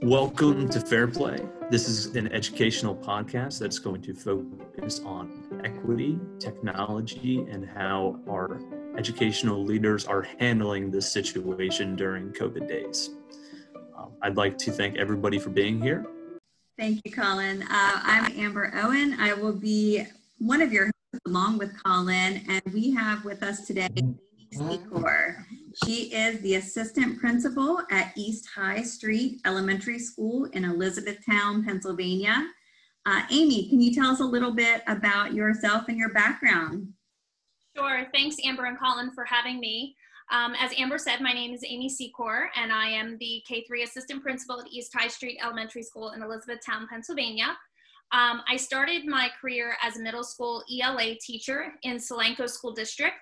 Welcome to Fair Play. This is an educational podcast that's going to focus on equity, technology, and how our educational leaders are handling this situation during COVID days. Um, I'd like to thank everybody for being here. Thank you, Colin. Uh, I'm Amber Owen. I will be one of your hosts along with Colin, and we have with us today Amy Secor. She is the assistant principal at East High Street Elementary School in Elizabethtown, Pennsylvania. Uh, Amy, can you tell us a little bit about yourself and your background? Sure. Thanks, Amber and Colin, for having me. Um, as Amber said, my name is Amy Secor, and I am the K-3 assistant principal at East High Street Elementary School in Elizabethtown, Pennsylvania. Um, I started my career as a middle school ELA teacher in Solanco School District.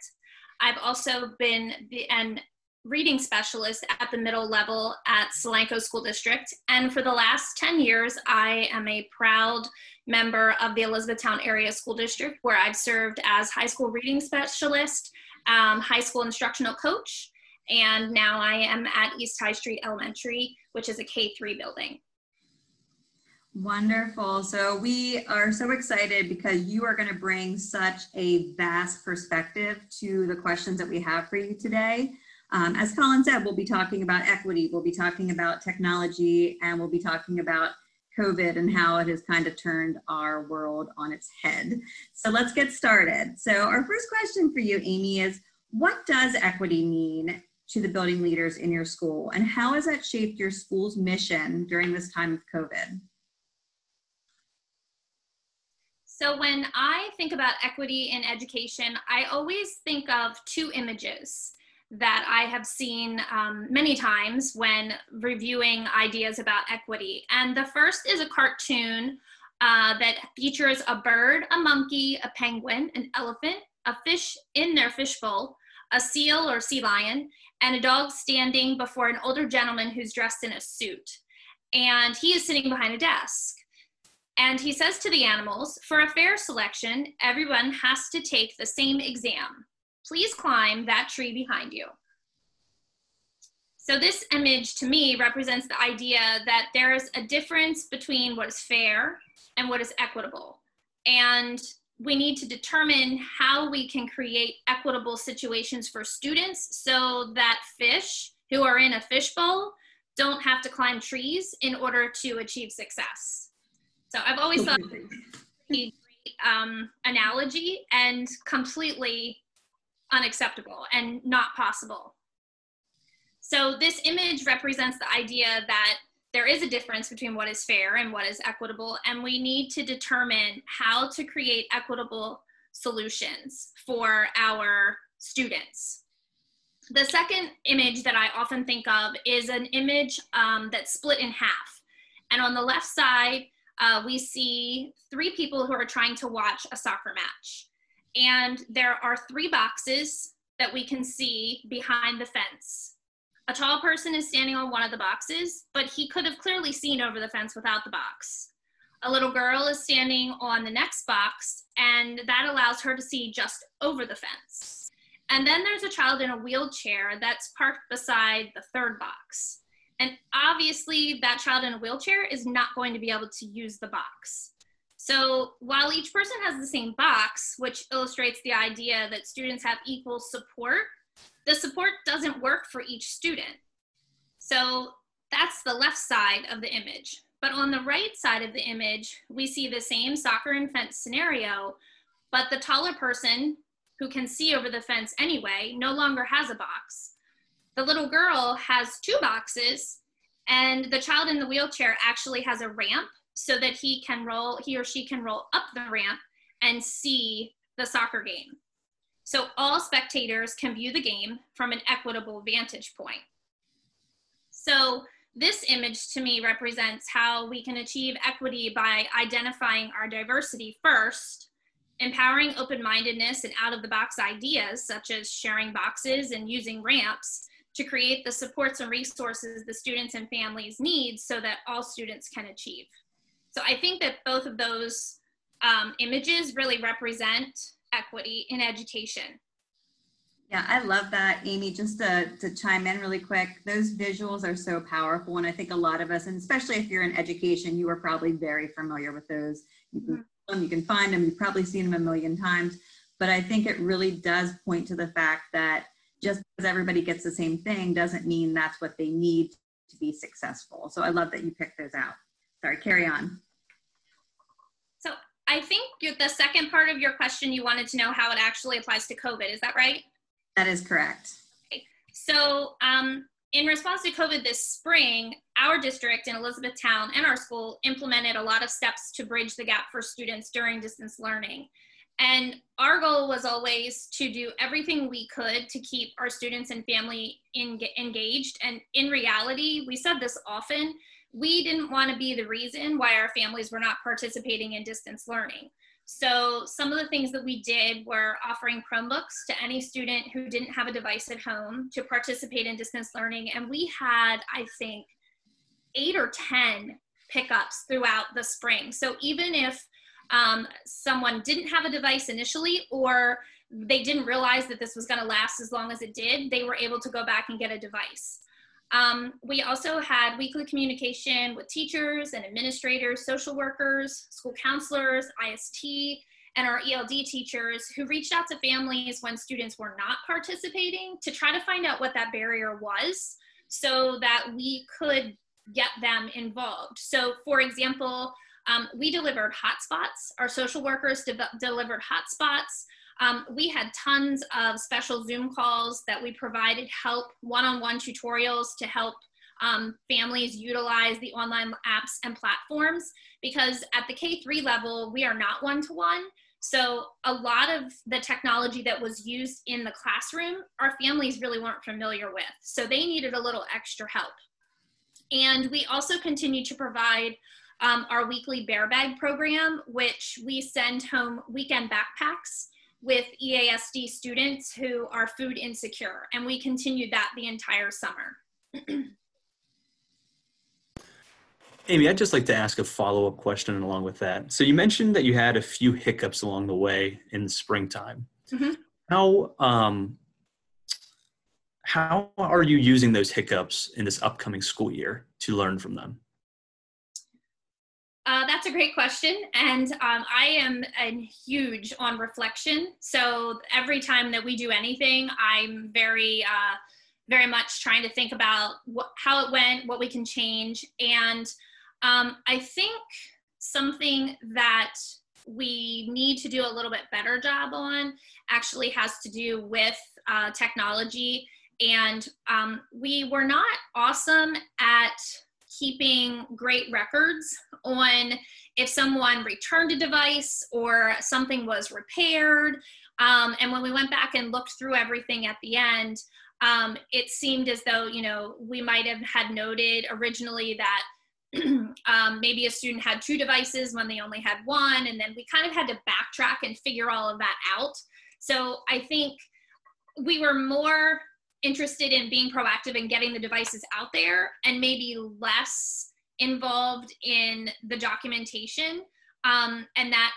I've also been the, an reading specialist at the middle level at Solanco School District. And for the last 10 years, I am a proud member of the Elizabethtown Area School District, where I've served as high school reading specialist, um, high school instructional coach, and now I am at East High Street Elementary, which is a K 3 building. Wonderful. So we are so excited because you are going to bring such a vast perspective to the questions that we have for you today. Um, as Colin said, we'll be talking about equity, we'll be talking about technology, and we'll be talking about COVID and how it has kind of turned our world on its head. So let's get started. So our first question for you, Amy, is what does equity mean to the building leaders in your school, and how has that shaped your school's mission during this time of COVID? So when I think about equity in education, I always think of two images that I have seen um, many times when reviewing ideas about equity. And the first is a cartoon uh, that features a bird, a monkey, a penguin, an elephant, a fish in their fishbowl, a seal or sea lion, and a dog standing before an older gentleman who's dressed in a suit. And he is sitting behind a desk. And he says to the animals, for a fair selection, everyone has to take the same exam. Please climb that tree behind you. So this image to me represents the idea that there is a difference between what is fair and what is equitable. And we need to determine how we can create equitable situations for students so that fish who are in a fishbowl don't have to climb trees in order to achieve success. So I've always thought a um, analogy and completely unacceptable and not possible. So this image represents the idea that there is a difference between what is fair and what is equitable, and we need to determine how to create equitable solutions for our students. The second image that I often think of is an image um, that's split in half. And on the left side, uh, we see three people who are trying to watch a soccer match. And there are three boxes that we can see behind the fence. A tall person is standing on one of the boxes, but he could have clearly seen over the fence without the box. A little girl is standing on the next box, and that allows her to see just over the fence. And then there's a child in a wheelchair that's parked beside the third box. And obviously, that child in a wheelchair is not going to be able to use the box. So while each person has the same box, which illustrates the idea that students have equal support, the support doesn't work for each student. So that's the left side of the image. But on the right side of the image, we see the same soccer and fence scenario, but the taller person who can see over the fence anyway no longer has a box. The little girl has two boxes, and the child in the wheelchair actually has a ramp so that he can roll, he or she can roll up the ramp and see the soccer game. So all spectators can view the game from an equitable vantage point. So this image to me represents how we can achieve equity by identifying our diversity first, empowering open-mindedness and out-of-the-box ideas such as sharing boxes and using ramps, to create the supports and resources the students and families need so that all students can achieve. So I think that both of those um, images really represent equity in education. Yeah, I love that, Amy. Just to, to chime in really quick, those visuals are so powerful. And I think a lot of us, and especially if you're in education, you are probably very familiar with those. You can, mm-hmm. you can find them, you've probably seen them a million times. But I think it really does point to the fact that just because everybody gets the same thing doesn't mean that's what they need to be successful. So I love that you picked those out. Sorry, carry on. So I think the second part of your question, you wanted to know how it actually applies to COVID. Is that right? That is correct. Okay. So um, in response to COVID this spring, our district in Elizabethtown and our school implemented a lot of steps to bridge the gap for students during distance learning. And our goal was always to do everything we could to keep our students and family in, engaged. And in reality, we said this often, we didn't want to be the reason why our families were not participating in distance learning. So some of the things that we did were offering Chromebooks to any student who didn't have a device at home to participate in distance learning. And we had, I think, eight or 10 pickups throughout the spring. So even if um, someone didn't have a device initially or they didn't realize that this was going to last as long as it did, they were able to go back and get a device. Um, we also had weekly communication with teachers and administrators, social workers, school counselors, IST, and our ELD teachers who reached out to families when students were not participating to try to find out what that barrier was so that we could get them involved. So, for example, um, we delivered hotspots. Our social workers de delivered hotspots. Um, we had tons of special Zoom calls that we provided help, one-on-one tutorials to help um, families utilize the online apps and platforms because at the K3 level, we are not one-to-one. -one. So a lot of the technology that was used in the classroom, our families really weren't familiar with. So they needed a little extra help. And we also continue to provide um, our weekly bear bag program, which we send home weekend backpacks with EASD students who are food insecure. And we continued that the entire summer. Amy, I'd just like to ask a follow up question along with that. So, you mentioned that you had a few hiccups along the way in springtime. Mm-hmm. How, um, how are you using those hiccups in this upcoming school year to learn from them? Uh, that's a great question. And um, I am huge on reflection. So every time that we do anything, I'm very, uh, very much trying to think about how it went, what we can change. And um, I think something that we need to do a little bit better job on actually has to do with uh, technology. And um, we were not awesome at keeping great records on if someone returned a device or something was repaired. Um, and when we went back and looked through everything at the end, um, it seemed as though, you know, we might have had noted originally that um, maybe a student had two devices when they only had one. And then we kind of had to backtrack and figure all of that out. So I think we were more interested in being proactive and getting the devices out there and maybe less involved in the documentation. Um, and that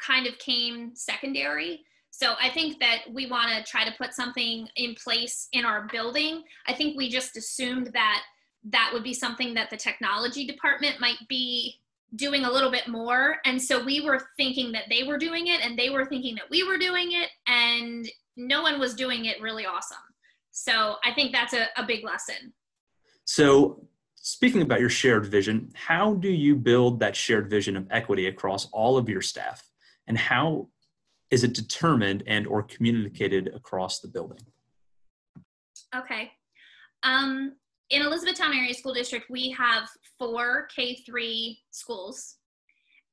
kind of came secondary. So I think that we want to try to put something in place in our building. I think we just assumed that that would be something that the technology department might be doing a little bit more. And so we were thinking that they were doing it and they were thinking that we were doing it and no one was doing it really awesome. So I think that's a, a big lesson. So speaking about your shared vision, how do you build that shared vision of equity across all of your staff? And how is it determined and or communicated across the building? Okay. Um, in Elizabethtown Area School District, we have four K3 schools.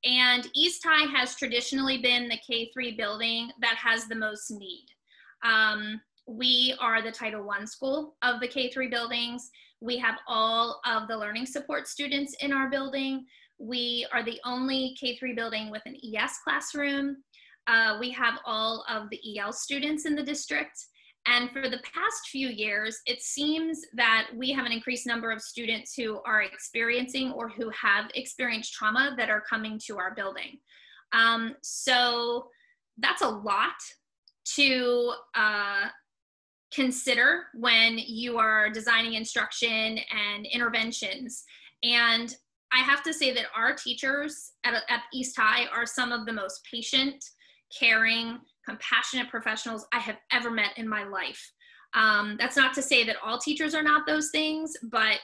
And East High has traditionally been the K3 building that has the most need. Um, we are the Title I school of the K3 buildings. We have all of the learning support students in our building. We are the only K3 building with an ES classroom. Uh, we have all of the EL students in the district. And for the past few years, it seems that we have an increased number of students who are experiencing or who have experienced trauma that are coming to our building. Um, so that's a lot to uh, consider when you are designing instruction and interventions. And I have to say that our teachers at, at East High are some of the most patient, caring, compassionate professionals I have ever met in my life. Um, that's not to say that all teachers are not those things, but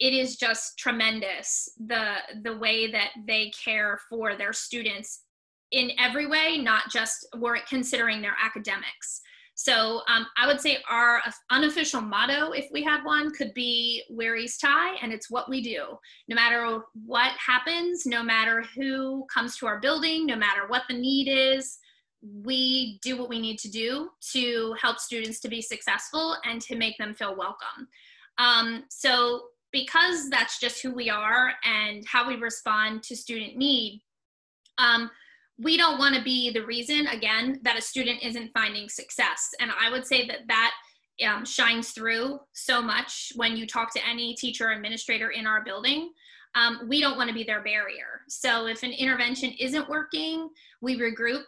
it is just tremendous the the way that they care for their students in every way, not just we're considering their academics. So um, I would say our unofficial motto, if we had one, could be "We're East High," and it's what we do. No matter what happens, no matter who comes to our building, no matter what the need is, we do what we need to do to help students to be successful and to make them feel welcome. Um, so because that's just who we are and how we respond to student need, um, we don't want to be the reason again that a student isn't finding success. And i would say that that um, shines through so much when you talk to any teacher or administrator in our building. Um, we don't want to be their barrier. So if an intervention isn't working we regroup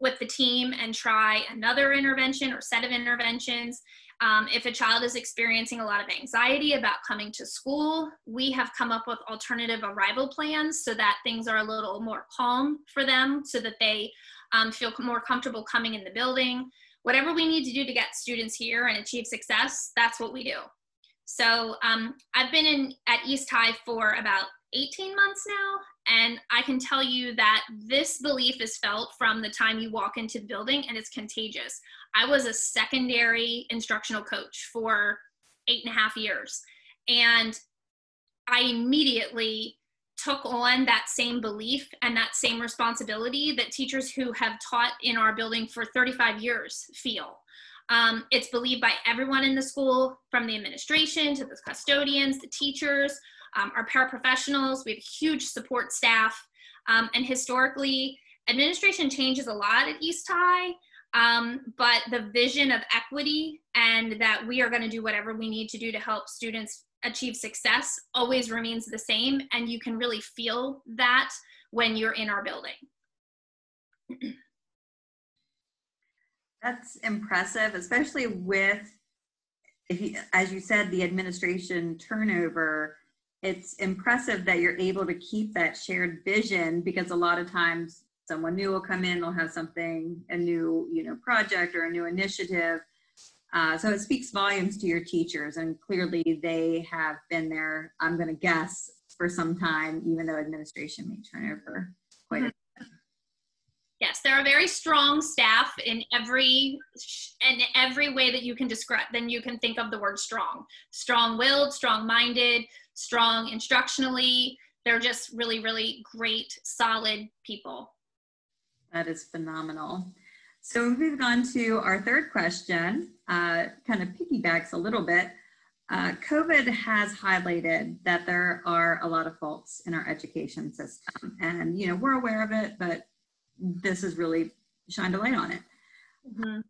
with the team and try another intervention or set of interventions um, if a child is experiencing a lot of anxiety about coming to school, we have come up with alternative arrival plans so that things are a little more calm for them so that they um, feel more comfortable coming in the building. Whatever we need to do to get students here and achieve success, that's what we do. So um, I've been in at East High for about 18 months now, and I can tell you that this belief is felt from the time you walk into the building and it's contagious. I was a secondary instructional coach for eight and a half years. And I immediately took on that same belief and that same responsibility that teachers who have taught in our building for 35 years feel. Um, it's believed by everyone in the school, from the administration to the custodians, the teachers, um, our paraprofessionals. We have huge support staff. Um, and historically, administration changes a lot at East High. Um, but the vision of equity and that we are going to do whatever we need to do to help students achieve success always remains the same. And you can really feel that when you're in our building. That's impressive, especially with, as you said, the administration turnover. It's impressive that you're able to keep that shared vision because a lot of times someone new will come in, they'll have something, a new, you know, project or a new initiative. Uh, so it speaks volumes to your teachers, and clearly they have been there. I'm going to guess for some time, even though administration may turn over quite a mm-hmm. bit. Yes, there are very strong staff in every in every way that you can describe. Then you can think of the word strong, strong-willed, strong-minded, strong instructionally. They're just really, really great, solid people. That is phenomenal. So moving on to our third question, uh, kind of piggybacks a little bit. Uh, COVID has highlighted that there are a lot of faults in our education system, and you know we're aware of it, but this has really shined a light on it. Mm-hmm.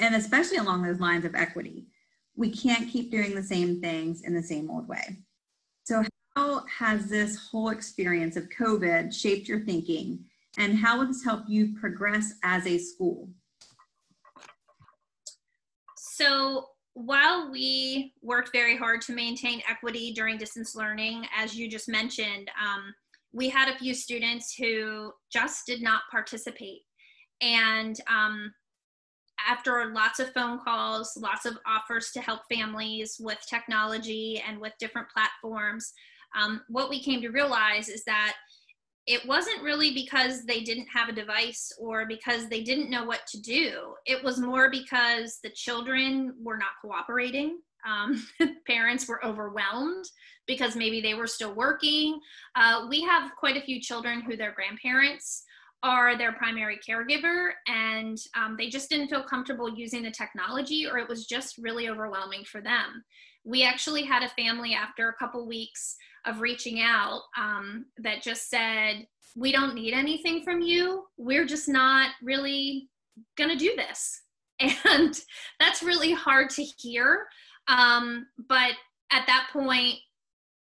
And especially along those lines of equity, we can't keep doing the same things in the same old way. Has this whole experience of COVID shaped your thinking and how will this help you progress as a school? So while we worked very hard to maintain equity during distance learning, as you just mentioned, um, we had a few students who just did not participate. And um, after lots of phone calls, lots of offers to help families with technology and with different platforms, um, what we came to realize is that it wasn't really because they didn't have a device or because they didn't know what to do. It was more because the children were not cooperating. Um, parents were overwhelmed because maybe they were still working. Uh, we have quite a few children who their grandparents are their primary caregiver and um, they just didn't feel comfortable using the technology or it was just really overwhelming for them. We actually had a family after a couple weeks of reaching out um, that just said, we don't need anything from you. We're just not really going to do this. And that's really hard to hear. Um, but at that point,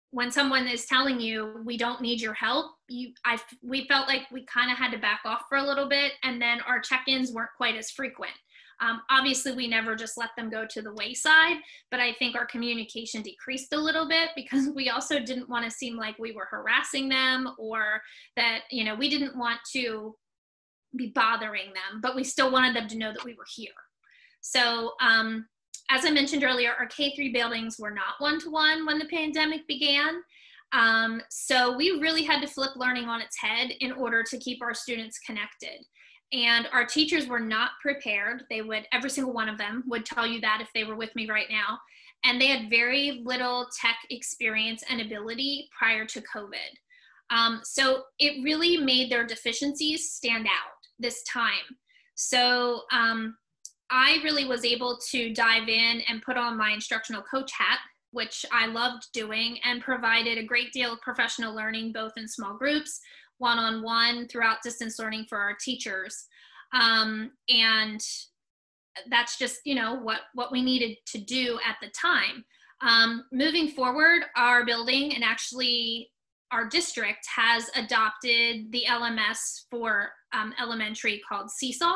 when someone is telling you we don't need your help, you, I, we felt like we kind of had to back off for a little bit, and then our check-ins weren't quite as frequent. Um, obviously, we never just let them go to the wayside, but I think our communication decreased a little bit because we also didn't want to seem like we were harassing them or that, you know, we didn't want to be bothering them, but we still wanted them to know that we were here. So, um, as I mentioned earlier, our K 3 buildings were not one to one when the pandemic began. Um, so we really had to flip learning on its head in order to keep our students connected. And our teachers were not prepared. They would, every single one of them would tell you that if they were with me right now. And they had very little tech experience and ability prior to COVID. Um, so it really made their deficiencies stand out this time. So um, I really was able to dive in and put on my instructional coach hat which I loved doing and provided a great deal of professional learning both in small groups, one on one, throughout distance learning for our teachers. Um, and that's just you know what what we needed to do at the time. Um, moving forward our building and actually our district has adopted the lms for um, elementary called seesaw.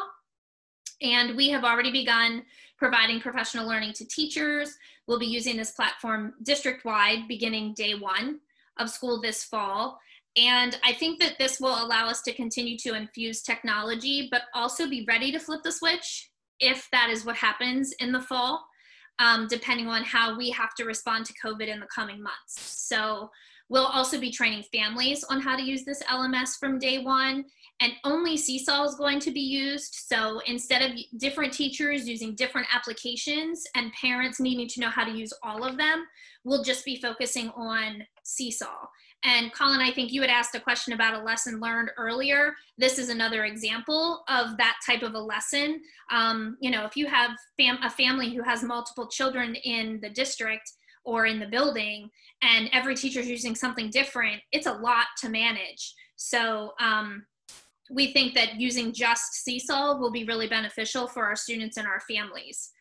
And we have already begun providing professional learning to teachers We'll be using this platform district wide beginning day one of school this fall. And I think that this will allow us to continue to infuse technology, but also be ready to flip the switch if that is what happens in the fall, um, depending on how we have to respond to COVID in the coming months. So we'll also be training families on how to use this LMS from day one and only Seesaw is going to be used. So instead of different teachers using different applications and parents needing to know how to use all of them, we'll just be focusing on Seesaw. And Colin, I think you had asked a question about a lesson learned earlier. This is another example of that type of a lesson. Um, you know, if you have fam- a family who has multiple children in the district or in the building, and every teacher is using something different, it's a lot to manage. So um, we think that using just Seesaw will be really beneficial for our students and our families.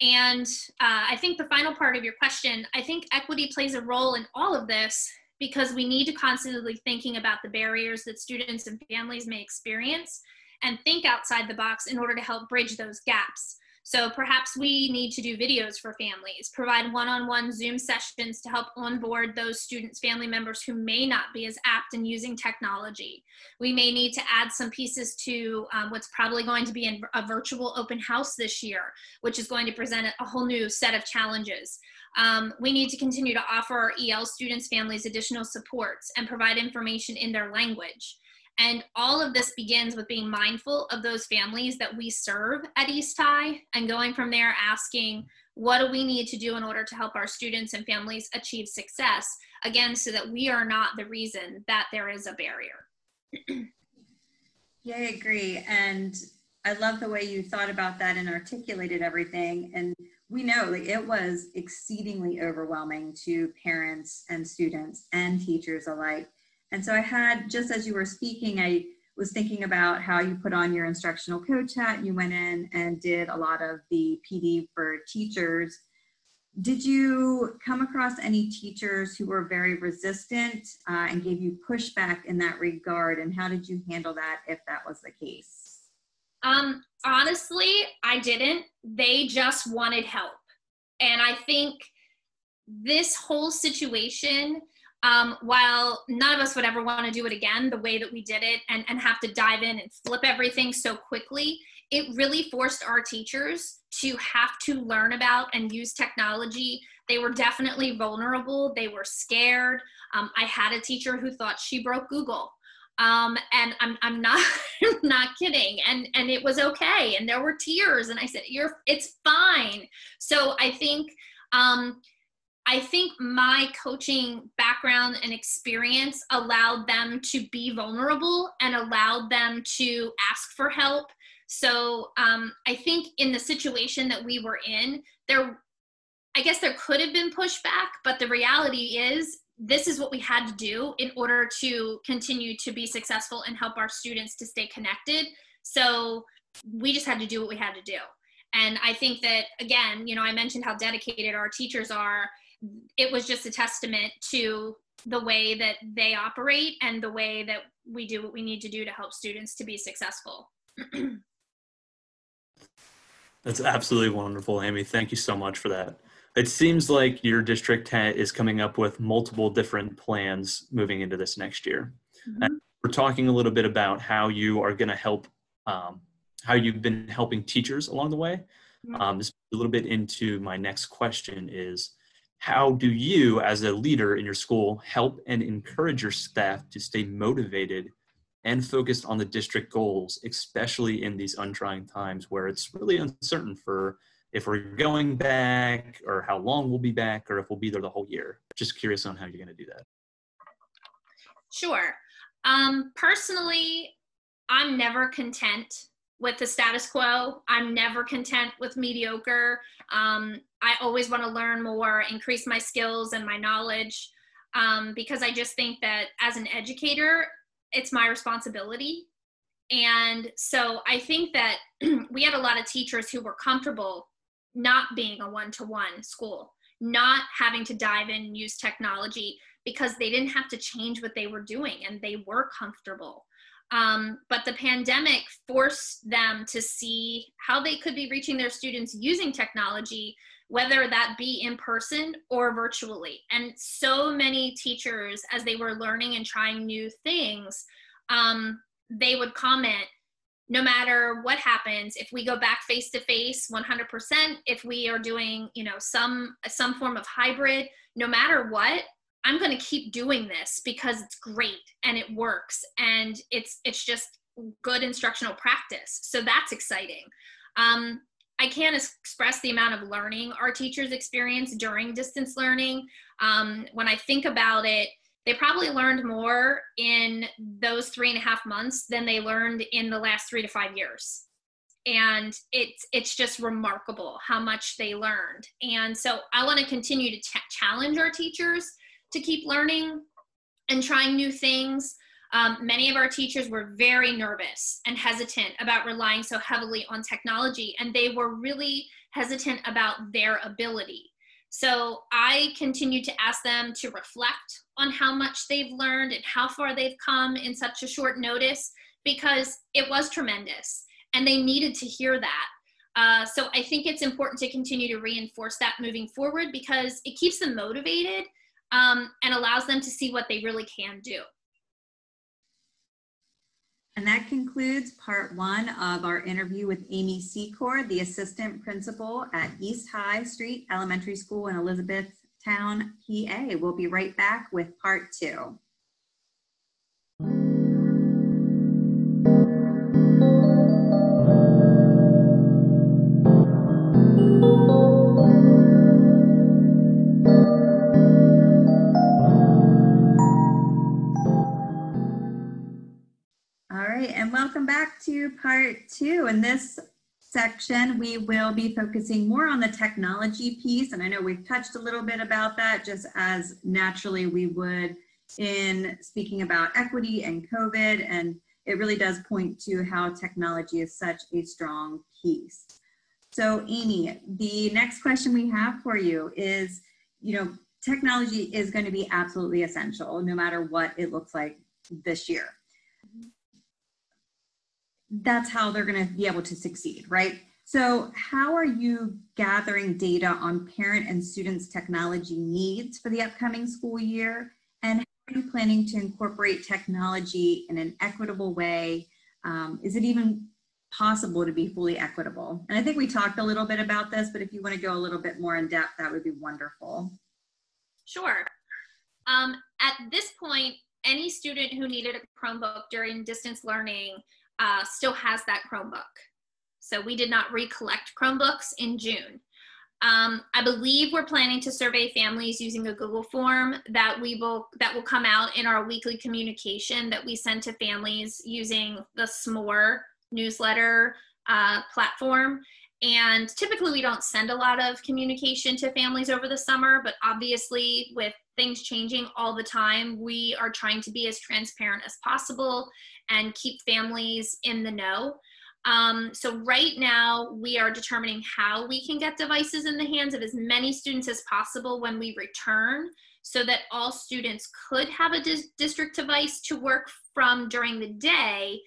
And uh, I think the final part of your question, I think equity plays a role in all of this because we need to constantly thinking about the barriers that students and families may experience and think outside the box in order to help bridge those gaps. So perhaps we need to do videos for families, provide one-on-one Zoom sessions to help onboard those students, family members who may not be as apt in using technology. We may need to add some pieces to um, what's probably going to be a virtual open house this year, which is going to present a whole new set of challenges. Um, we need to continue to offer our EL students, families additional supports and provide information in their language. And all of this begins with being mindful of those families that we serve at East High and going from there asking, what do we need to do in order to help our students and families achieve success? Again, so that we are not the reason that there is a barrier. yeah, I agree. And I love the way you thought about that and articulated everything. And we know like it was exceedingly overwhelming to parents and students and teachers alike and so I had, just as you were speaking, I was thinking about how you put on your instructional coach hat. You went in and did a lot of the PD for teachers. Did you come across any teachers who were very resistant uh, and gave you pushback in that regard? And how did you handle that if that was the case? Um, honestly, I didn't. They just wanted help. And I think this whole situation um, while none of us would ever want to do it again the way that we did it and, and have to dive in and flip everything so quickly, it really forced our teachers to have to learn about and use technology. They were definitely vulnerable, they were scared. Um, I had a teacher who thought she broke Google. Um, and I'm, I'm not not kidding and and it was okay and there were tears and I said you're it's fine so I think um, I think my coaching background and experience allowed them to be vulnerable and allowed them to ask for help. So um, I think in the situation that we were in, there, I guess there could have been pushback, but the reality is this is what we had to do in order to continue to be successful and help our students to stay connected. So we just had to do what we had to do. And I think that, again, you know, I mentioned how dedicated our teachers are it was just a testament to the way that they operate and the way that we do what we need to do to help students to be successful. That's absolutely wonderful, Amy. Thank you so much for that. It seems like your district is coming up with multiple different plans moving into this next year. Mm-hmm. we're talking a little bit about how you are going to help, um, how you've been helping teachers along the way. Mm-hmm. Um, a little bit into my next question is how do you as a leader in your school help and encourage your staff to stay motivated and focused on the district goals especially in these untrying times where it's really uncertain for if we're going back or how long we'll be back or if we'll be there the whole year. Just curious on how you're going to do that. Sure. Um, personally, I'm never content with the status quo. I'm never content with mediocre. Um, I always want to learn more, increase my skills and my knowledge um, because I just think that as an educator, it's my responsibility. And so I think that we had a lot of teachers who were comfortable not being a one to one school, not having to dive in and use technology because they didn't have to change what they were doing and they were comfortable. Um, but the pandemic forced them to see how they could be reaching their students using technology, whether that be in person or virtually. And so many teachers, as they were learning and trying new things, um, they would comment, no matter what happens if we go back face to face 100% if we are doing you know some some form of hybrid no matter what i'm going to keep doing this because it's great and it works and it's it's just good instructional practice. So that's exciting. Um, i can't express the amount of learning our teachers experience during distance learning. Um, when i think about it they probably learned more in those three and a half months than they learned in the last three to five years. And it's it's just remarkable how much they learned. And so i want to continue to challenge our teachers to keep learning and trying new things um, many of our teachers were very nervous and hesitant about relying so heavily on technology and they were really hesitant about their ability so I continued to ask them to reflect on how much they've learned and how far they've come in such a short notice because it was tremendous and they needed to hear that. Uh, so I think it's important to continue to reinforce that moving forward because it keeps them motivated um, and allows them to see what they really can do. And that concludes part one of our interview with Amy Secor, the assistant principal at East High Street Elementary School in Elizabethtown, PA. We'll be right back with part two. Welcome back to part two. In this section, we will be focusing more on the technology piece. And I know we've touched a little bit about that just as naturally we would in speaking about equity and COVID. And it really does point to how technology is such a strong piece. So Amy, the next question we have for you is, you know, technology is going to be absolutely essential no matter what it looks like this year that's how they're going to be able to succeed, right? So, how are you gathering data on parent and students' technology needs for the upcoming school year? And how are you planning to incorporate technology in an equitable way? Um, is it even possible to be fully equitable? And I think we talked a little bit about this, but if you want to go a little bit more in depth, that would be wonderful. Sure. Um, at this point, any student who needed a Chromebook during distance learning uh, still has that Chromebook. So we did not recollect Chromebooks in June. Um, I believe we're planning to survey families using a Google form that we will that will come out in our weekly communication that we send to families using the SMORE newsletter uh, platform. And typically, we don't send a lot of communication to families over the summer, but obviously, with things changing all the time, we are trying to be as transparent as possible and keep families in the know. Um, so right now we are determining how we can get devices in the hands of as many students as possible when we return so that all students could have a dis district device to work from during the day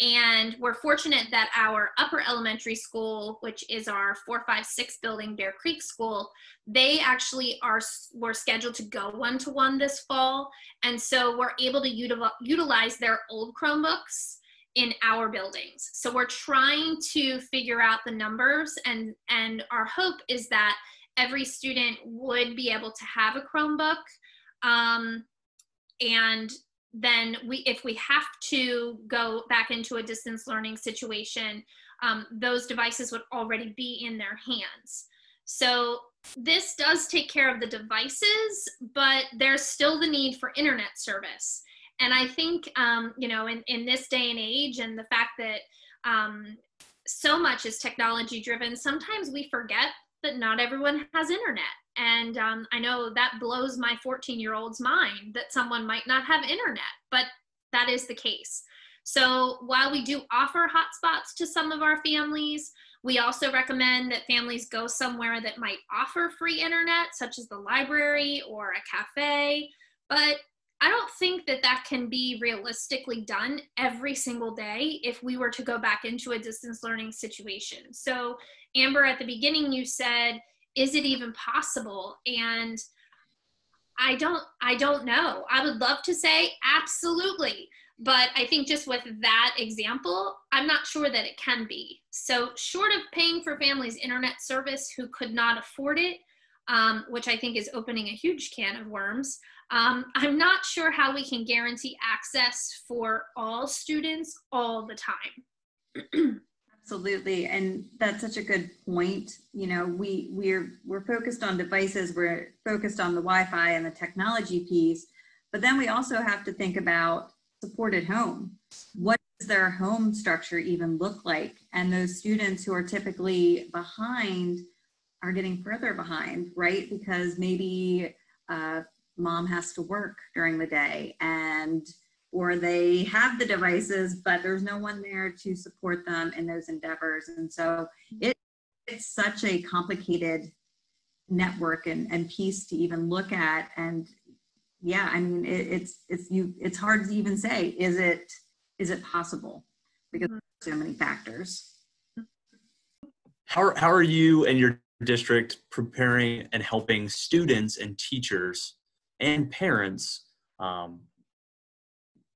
and we're fortunate that our upper elementary school, which is our 456 building, Bear Creek School, they actually are were scheduled to go one to one this fall. And so we're able to util- utilize their old Chromebooks in our buildings. So we're trying to figure out the numbers and and our hope is that every student would be able to have a Chromebook. Um, and then we if we have to go back into a distance learning situation um, those devices would already be in their hands. So this does take care of the devices but there's still the need for internet service. And i think um, you know in, in this day and age and the fact that um, so much is technology driven sometimes we forget that not everyone has internet and um, I know that blows my 14 year old's mind that someone might not have internet, but that is the case. So while we do offer hotspots to some of our families, we also recommend that families go somewhere that might offer free internet, such as the library or a cafe. But I don't think that that can be realistically done every single day if we were to go back into a distance learning situation. So, Amber, at the beginning, you said is it even possible? And i don't i don't know. I would love to say absolutely. But i think just with that example i'm not sure that it can be. So short of paying for families internet service who could not afford it um, which i think is opening a huge can of worms um, i'm not sure how we can guarantee access for all students all the time Absolutely, and that's such a good point. You know, we we're we're focused on devices, we're focused on the Wi-Fi and the technology piece, but then we also have to think about support at home. What does their home structure even look like? And those students who are typically behind are getting further behind, right? Because maybe uh, mom has to work during the day and or they have the devices, but there's no one there to support them in those endeavors. And so it, it's such a complicated network and, and piece to even look at. And yeah, I mean, it, it's, it's, you, it's hard to even say, is it, is it possible? Because mm-hmm. so many factors. How how are you and your district preparing and helping students and teachers and parents um,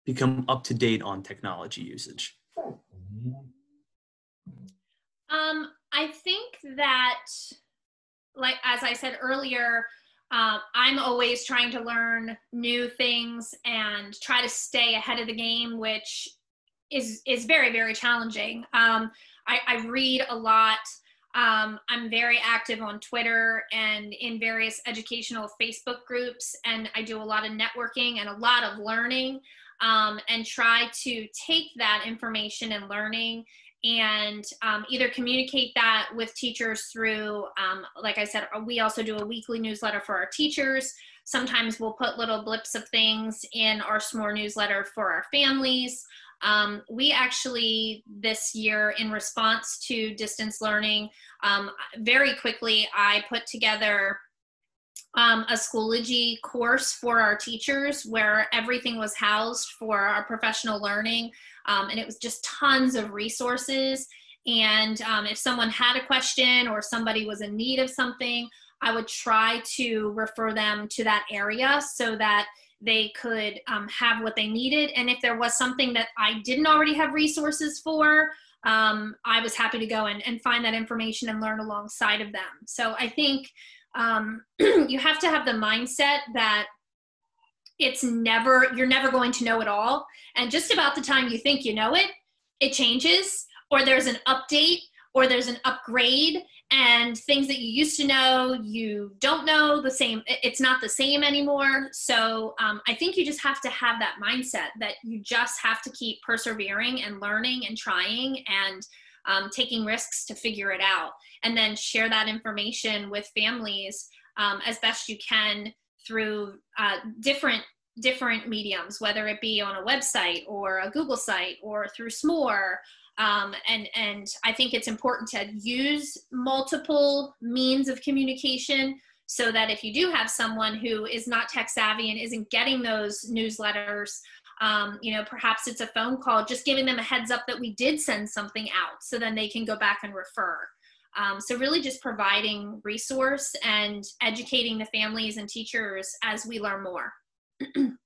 become up to date on technology usage? Um, I think that, like as I said earlier, uh, I'm always trying to learn new things and try to stay ahead of the game, which is is very very challenging. Um, I, I, read a lot. Um, I'm very active on Twitter and in various educational Facebook groups, and I do a lot of networking and a lot of learning um, and try to take that information and learning and um, either communicate that with teachers through, um, like I said, we also do a weekly newsletter for our teachers. Sometimes we'll put little blips of things in our SMORE newsletter for our families. Um, we actually, this year, in response to distance learning, um, very quickly, I put together um, a Schoology course for our teachers where everything was housed for our professional learning. Um, and it was just tons of resources. And um, if someone had a question or somebody was in need of something, I would try to refer them to that area so that they could um, have what they needed. And if there was something that I didn't already have resources for, um, I was happy to go and, and find that information and learn alongside of them. So I think um, you have to have the mindset that it's never you're never going to know it all and just about the time you think you know it it changes or there's an update or there's an upgrade and things that you used to know you don't know the same it's not the same anymore so um, i think you just have to have that mindset that you just have to keep persevering and learning and trying and um, taking risks to figure it out, and then share that information with families um, as best you can through uh, different different mediums, whether it be on a website or a Google site or through SMORE. Um, and and I think it's important to use multiple means of communication so that if you do have someone who is not tech savvy and isn't getting those newsletters Um, you know, perhaps it's a phone call, just giving them a heads up that we did send something out so then they can go back and refer. Um, so really just providing resource and educating the families and teachers as we learn more.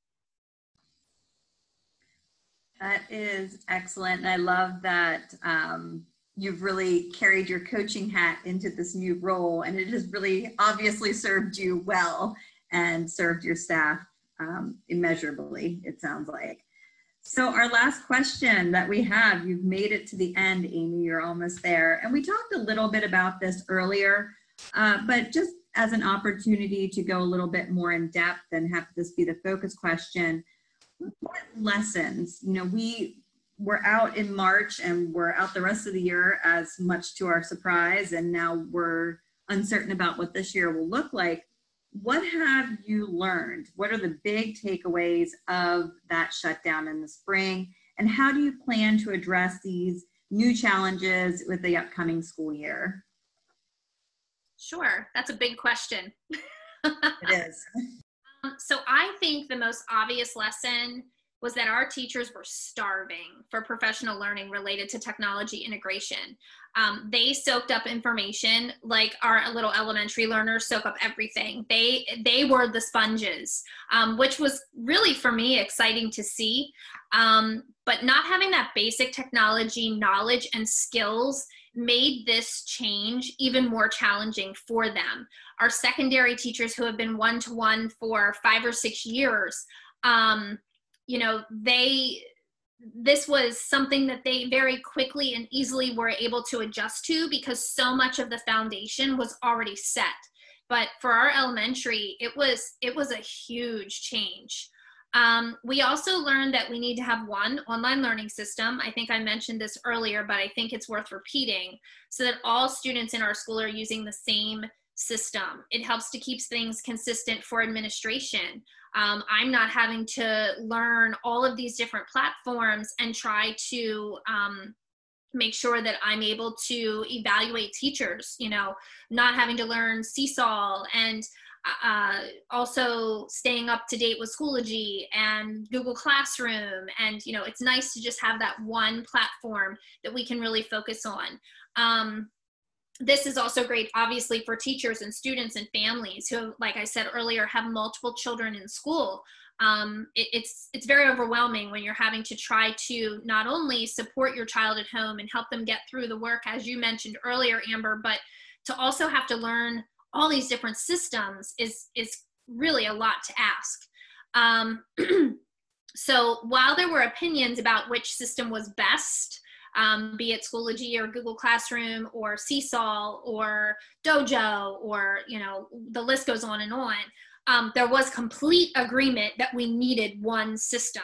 that is excellent. And I love that um, you've really carried your coaching hat into this new role and it has really obviously served you well and served your staff um, immeasurably, it sounds like. So our last question that we have, you've made it to the end, Amy, you're almost there. And we talked a little bit about this earlier, uh, but just as an opportunity to go a little bit more in depth and have this be the focus question, lessons, you know, we we're out in March and we're out the rest of the year as much to our surprise. And now we're uncertain about what this year will look like. What have you learned? What are the big takeaways of that shutdown in the spring? And how do you plan to address these new challenges with the upcoming school year? Sure, that's a big question. it is. Um, so I think the most obvious lesson was that our teachers were starving for professional learning related to technology integration. Um, they soaked up information like our little elementary learners soak up everything. They they were the sponges, um, which was really for me exciting to see. Um, but not having that basic technology knowledge and skills made this change even more challenging for them. Our secondary teachers who have been one to one for five or six years um, you know they this was something that they very quickly and easily were able to adjust to because so much of the foundation was already set. But for our elementary it was it was a huge change. Um, we also learned that we need to have one online learning system. I think i mentioned this earlier but i think it's worth repeating so that all students in our school are using the same system. It helps to keep things consistent for administration. Um, i'm not having to learn all of these different platforms and try to um, make sure that i'm able to evaluate teachers you know not having to learn seesaw and uh, also staying up to date with schoology and google classroom. And you know it's nice to just have that one platform that we can really focus on. Um, this is also great obviously for teachers and students and families who like i said earlier have multiple children in school. Um, it, it's it's very overwhelming when you're having to try to not only support your child at home and help them get through the work as you mentioned earlier amber but to also have to learn all these different systems is is really a lot to ask. Um, so while there were opinions about which system was best um, be it Schoology or Google Classroom or Seesaw or Dojo or, you know, the list goes on and on. Um, there was complete agreement that we needed one system.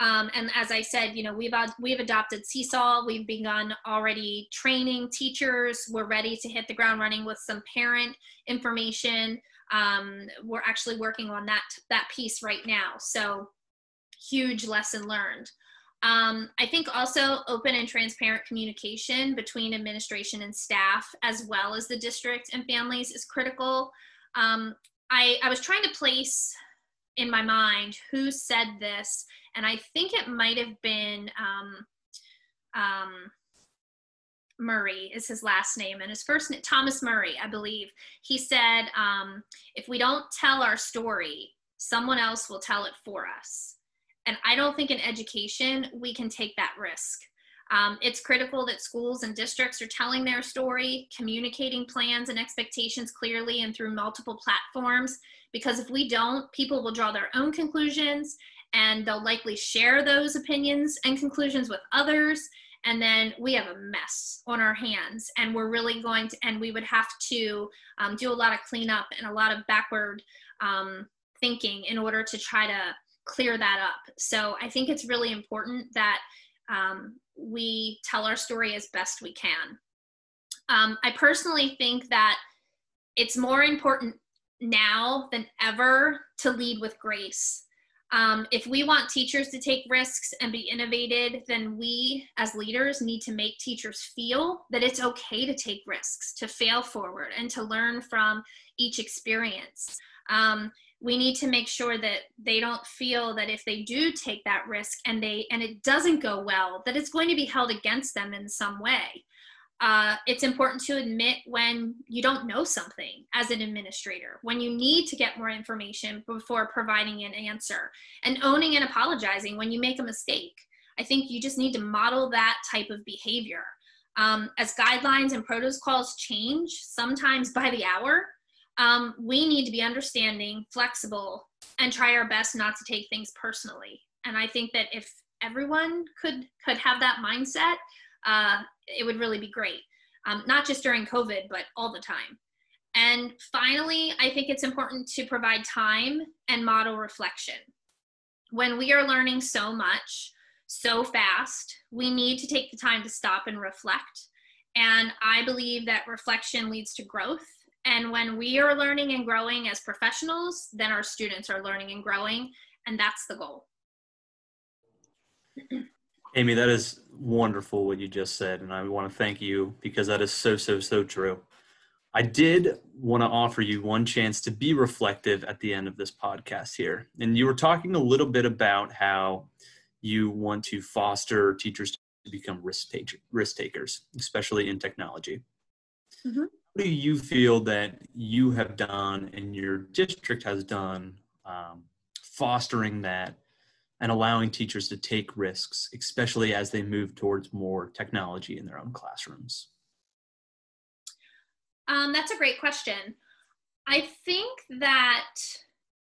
Um, and as I said, you know, we've ad- we've adopted Seesaw. We've begun already training teachers. We're ready to hit the ground running with some parent information. Um, we're actually working on that that piece right now. So huge lesson learned. Um, I think also open and transparent communication between administration and staff, as well as the district and families, is critical. Um, I, I was trying to place in my mind who said this, and I think it might have been um, um, Murray is his last name, and his first name Thomas Murray, I believe. He said, um, "If we don't tell our story, someone else will tell it for us." And I don't think in education we can take that risk. Um, it's critical that schools and districts are telling their story, communicating plans and expectations clearly and through multiple platforms. Because if we don't, people will draw their own conclusions and they'll likely share those opinions and conclusions with others. And then we have a mess on our hands. And we're really going to, and we would have to um, do a lot of cleanup and a lot of backward um, thinking in order to try to clear that up. So I think it's really important that um, we tell our story as best we can. Um, I personally think that it's more important now than ever to lead with grace. Um, if we want teachers to take risks and be innovative, then we as leaders need to make teachers feel that it's okay to take risks, to fail forward, and to learn from each experience. Um, we need to make sure that they don't feel that if they do take that risk and they and it doesn't go well that it's going to be held against them in some way uh, it's important to admit when you don't know something as an administrator, when you need to get more information before providing an answer, and owning and apologizing when you make a mistake. I think you just need to model that type of behavior. Um, as guidelines and protocols change, sometimes by the hour, um, we need to be understanding, flexible, and try our best not to take things personally. And I think that if everyone could could have that mindset, uh, it would really be great. Um, not just during COVID, but all the time. And finally, I think it's important to provide time and model reflection. When we are learning so much, so fast, we need to take the time to stop and reflect. And I believe that reflection leads to growth. And when we are learning and growing as professionals, then our students are learning and growing. And that's the goal. Amy, that is wonderful what you just said, and I want to thank you because that is so, so, so true. I did want to offer you one chance to be reflective at the end of this podcast here. And you were talking a little bit about how you want to foster teachers to become risk, takers, especially in technology. Mm-hmm. Do you feel that you have done and your district has done um, fostering that and allowing teachers to take risks, especially as they move towards more technology in their own classrooms? Um, that's a great question. I think that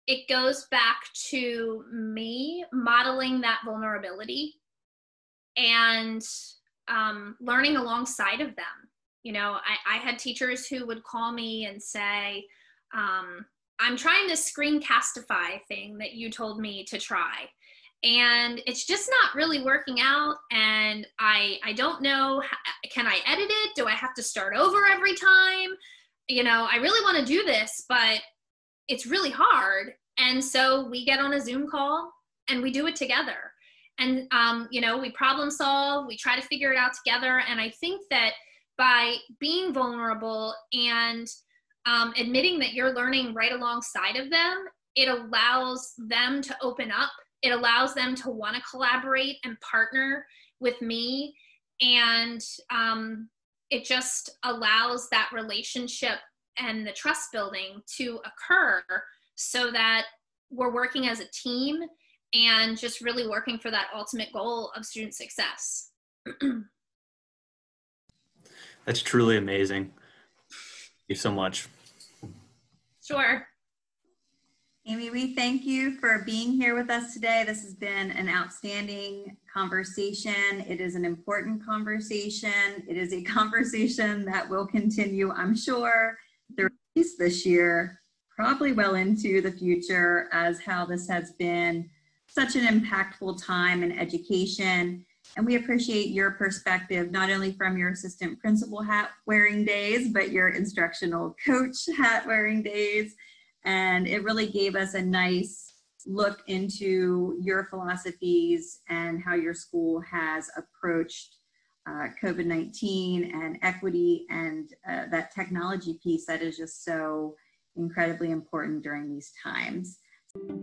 it goes back to me modeling that vulnerability and um, learning alongside of them. You know, I, I, had teachers who would call me and say, um, I'm trying this screencastify thing that you told me to try. And it's just not really working out. And i i don't know can i edit it? Do i have to start over every time? You know i really want to do this but it's really hard. And so we get on a zoom call and we do it together. And um, you know we problem solve we try to figure it out together. And i think that by being vulnerable and um, admitting that you're learning right alongside of them it allows them to open up it allows them to want to collaborate and partner with me and um, it just allows that relationship and the trust building to occur so that we're working as a team and just really working for that ultimate goal of student success. That's truly amazing. Thank you so much. Sure. Amy, we thank you for being here with us today. This has been an outstanding conversation. It is an important conversation. It is a conversation that will continue, I'm sure, through this year, probably well into the future, as how this has been such an impactful time in education. And we appreciate your perspective, not only from your assistant principal hat wearing days, but your instructional coach hat wearing days and it really gave us a nice look into your philosophies and how your school has approached uh, COVID 19 and equity and uh, that technology piece that is just so incredibly important during these times.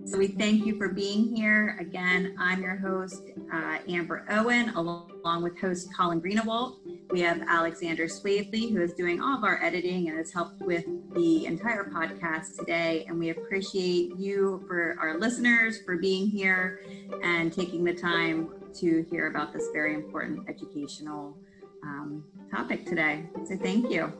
So we thank you for being here. Again, I'm your host, uh, Amber Owen, along with host Colin Greenewalt. We have Alexander Swavely, who is doing all of our editing and has helped with the entire podcast today. And we appreciate you, for our listeners, for being here and taking the time to hear about this very important educational um, topic today. So thank you.